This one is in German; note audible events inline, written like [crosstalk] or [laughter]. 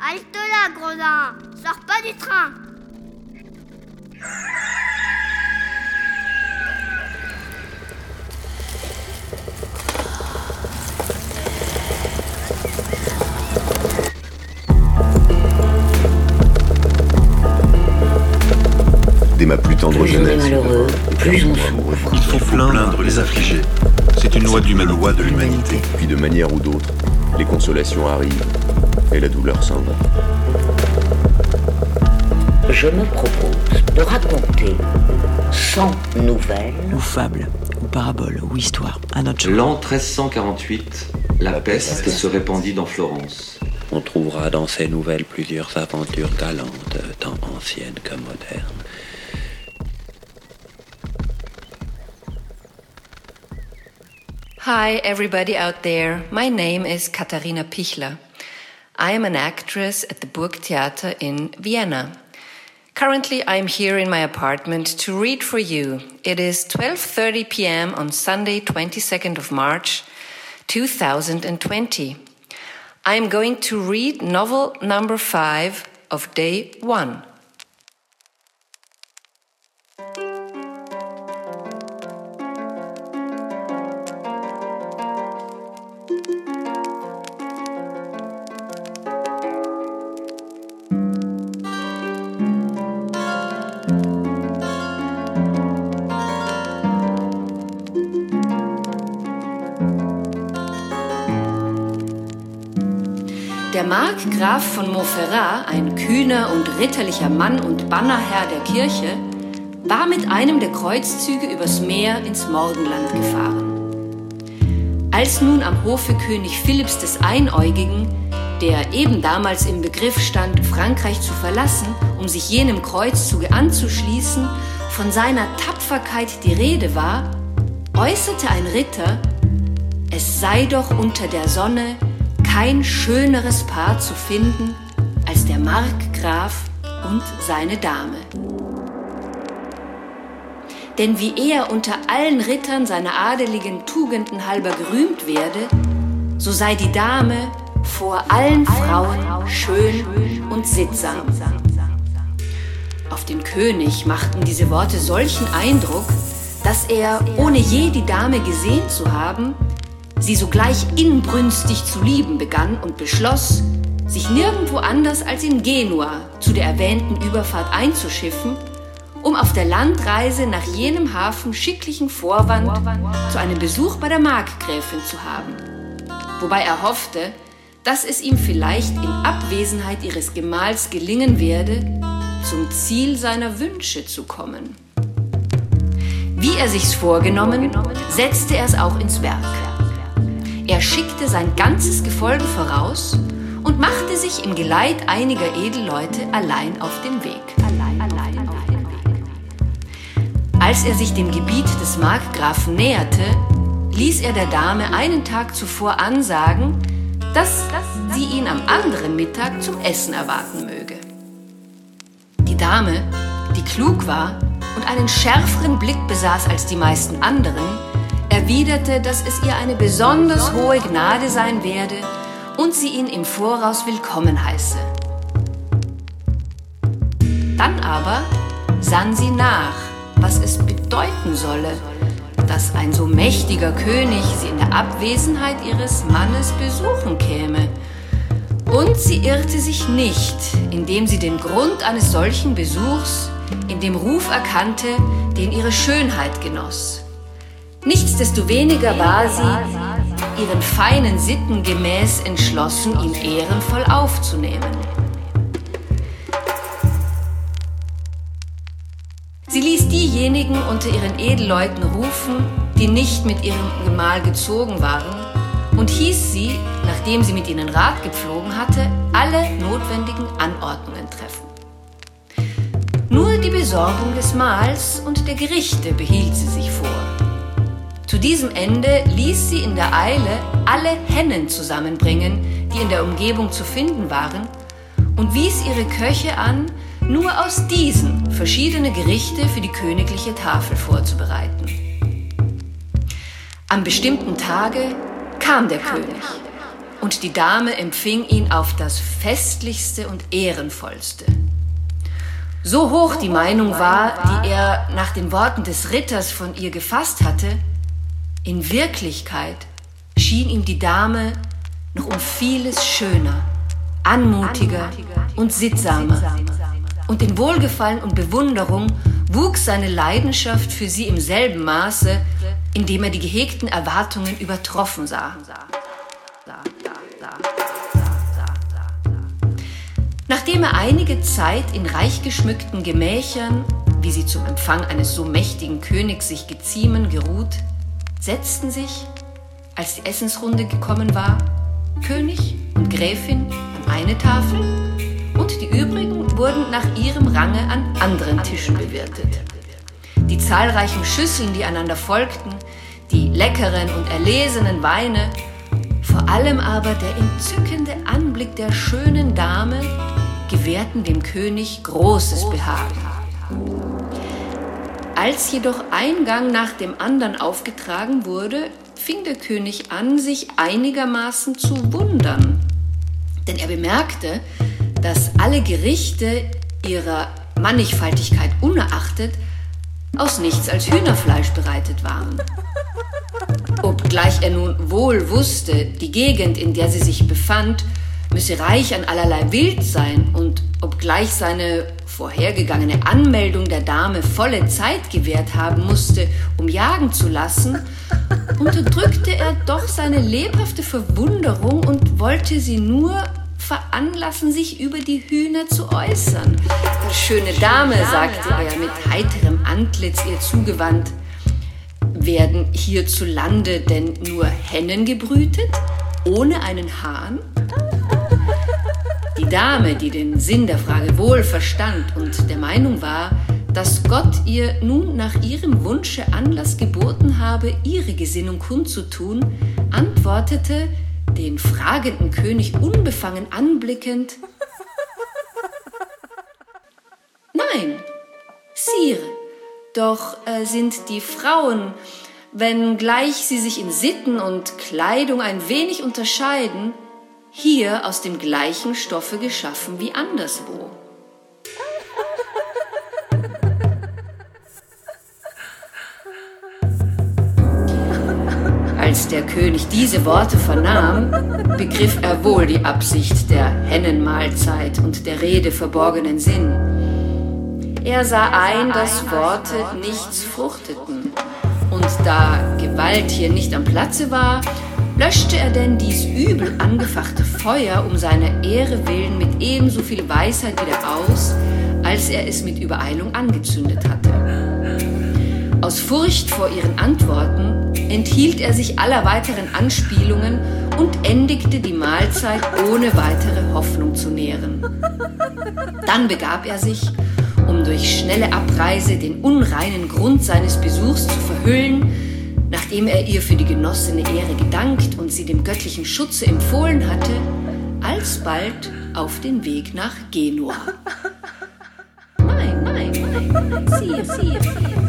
Halte là, Gredin Sors pas du train Dès ma plus tendre Plus on est jeunesse, malheureux, plus on souffre. Il faut plaindre les affligés. C'est une loi loi de l'humanité. Puis de manière ou d'autre, les consolations arrivent et la douleur s'en va. Je me propose de raconter 100 nouvelles ou fable, ou parabole, ou histoire, à notre choix. L'an 1348, la peste se répandit dans Florence. On trouvera dans ces nouvelles plusieurs aventures galantes, tant anciennes que modernes. Hi, everybody out there. My name is Katharina Pichler. I am an actress at the Burgtheater in Vienna. Currently, I am here in my apartment to read for you. It is 12:30 p.m. on Sunday, 22nd of March, 2020. I am going to read novel number 5 of day 1. Der Markgraf von Montferrat, ein kühner und ritterlicher Mann und Bannerherr der Kirche, war mit einem der Kreuzzüge übers Meer ins Morgenland gefahren. Als nun am Hofe König Philipps des Einäugigen, der eben damals im Begriff stand, Frankreich zu verlassen, um sich jenem Kreuzzuge anzuschließen, von seiner Tapferkeit die Rede war, äußerte ein Ritter, es sei doch unter der Sonne kein schöneres Paar zu finden als der Markgraf und seine Dame. Denn wie er unter allen Rittern seiner adeligen Tugenden halber gerühmt werde, so sei die Dame vor allen Frauen schön und sittsam. Auf den König machten diese Worte solchen Eindruck, dass er, ohne je die Dame gesehen zu haben, sie sogleich inbrünstig zu lieben begann und beschloss, sich nirgendwo anders als in Genua zu der erwähnten Überfahrt einzuschiffen, um auf der Landreise nach jenem Hafen schicklichen Vorwand zu einem Besuch bei der Markgräfin zu haben. Wobei er hoffte, dass es ihm vielleicht in Abwesenheit ihres Gemahls gelingen werde, zum Ziel seiner Wünsche zu kommen. Wie er sich's vorgenommen, setzte er es auch ins Werk. Er schickte sein ganzes Gefolge voraus und machte sich im Geleit einiger Edelleute allein auf den Weg. Als er sich dem Gebiet des Markgrafen näherte, ließ er der Dame einen Tag zuvor ansagen, dass sie ihn am anderen Mittag zum Essen erwarten möge. Die Dame, die klug war und einen schärferen Blick besaß als die meisten anderen, erwiderte, dass es ihr eine besonders hohe Gnade sein werde und sie ihn im Voraus willkommen heiße. Dann aber sann sie nach, was es bedeuten solle, dass ein so mächtiger König sie in der Abwesenheit ihres Mannes besuchen käme. Und sie irrte sich nicht, indem sie den Grund eines solchen Besuchs in dem Ruf erkannte, den ihre Schönheit genoss. Nichtsdestoweniger war sie, ihren feinen Sitten gemäß entschlossen, ihn ehrenvoll aufzunehmen. Sie ließ diejenigen unter ihren Edelleuten rufen, die nicht mit ihrem Gemahl gezogen waren, und hieß sie, nachdem sie mit ihnen Rat gepflogen hatte, alle notwendigen Anordnungen treffen. Nur die Besorgung des Mahls und der Gerichte behielt sie sich vor. Zu diesem Ende ließ sie in der Eile alle Hennen zusammenbringen, die in der Umgebung zu finden waren, und wies ihre Köche an, nur aus diesen verschiedene Gerichte für die königliche Tafel vorzubereiten. Am bestimmten Tage kam der König und die Dame empfing ihn auf das festlichste und ehrenvollste. So hoch die Meinung war, die er nach den Worten des Ritters von ihr gefasst hatte, in Wirklichkeit schien ihm die Dame noch um vieles schöner, anmutiger und sittsamer. Und in Wohlgefallen und Bewunderung wuchs seine Leidenschaft für sie im selben Maße, indem er die gehegten Erwartungen übertroffen sah. Nachdem er einige Zeit in reich geschmückten Gemächern, wie sie zum Empfang eines so mächtigen Königs sich geziemen, geruht, setzten sich, als die Essensrunde gekommen war, König und Gräfin an eine Tafel und die übrigen wurden nach ihrem Range an anderen Tischen bewirtet. Die zahlreichen Schüsseln, die einander folgten, die leckeren und erlesenen Weine, vor allem aber der entzückende Anblick der schönen Dame gewährten dem König großes Behagen. Als jedoch ein Gang nach dem anderen aufgetragen wurde, fing der König an, sich einigermaßen zu wundern. Denn er bemerkte, dass alle Gerichte ihrer Mannigfaltigkeit unerachtet aus nichts als Hühnerfleisch bereitet waren. Obgleich er nun wohl wusste, die Gegend, in der sie sich befand, müsse reich an allerlei Wild sein und obgleich seine vorhergegangene Anmeldung der Dame volle Zeit gewährt haben musste, um jagen zu lassen, unterdrückte er doch seine lebhafte Verwunderung und wollte sie nur veranlassen, sich über die Hühner zu äußern. Schöne Dame, sagte er mit heiterem Antlitz ihr zugewandt, werden hierzulande denn nur Hennen gebrütet, ohne einen Hahn? Die Dame, die den Sinn der Frage wohl verstand und der Meinung war, dass Gott ihr nun nach ihrem Wunsche Anlass geboten habe, ihre Gesinnung kundzutun, antwortete, den fragenden König unbefangen anblickend, [laughs] Nein, Sire, doch äh, sind die Frauen, wenngleich sie sich in Sitten und Kleidung ein wenig unterscheiden, hier aus dem gleichen Stoffe geschaffen wie anderswo. Als der König diese Worte vernahm, begriff er wohl die Absicht der Hennenmahlzeit und der Rede verborgenen Sinn. Er sah ein, dass Worte nichts fruchteten. Und da Gewalt hier nicht am Platze war, löschte er denn dies übel angefachte Feuer um seiner Ehre willen mit ebenso viel Weisheit wieder aus, als er es mit Übereilung angezündet hatte. Aus Furcht vor ihren Antworten enthielt er sich aller weiteren Anspielungen und endigte die Mahlzeit ohne weitere Hoffnung zu nähren. Dann begab er sich, um durch schnelle Abreise den unreinen Grund seines Besuchs zu verhüllen, nachdem er ihr für die genossene Ehre gedankt und sie dem göttlichen Schutze empfohlen hatte, alsbald auf den Weg nach Genua. [laughs] Nein, nein, nein, siehe, siehe, siehe.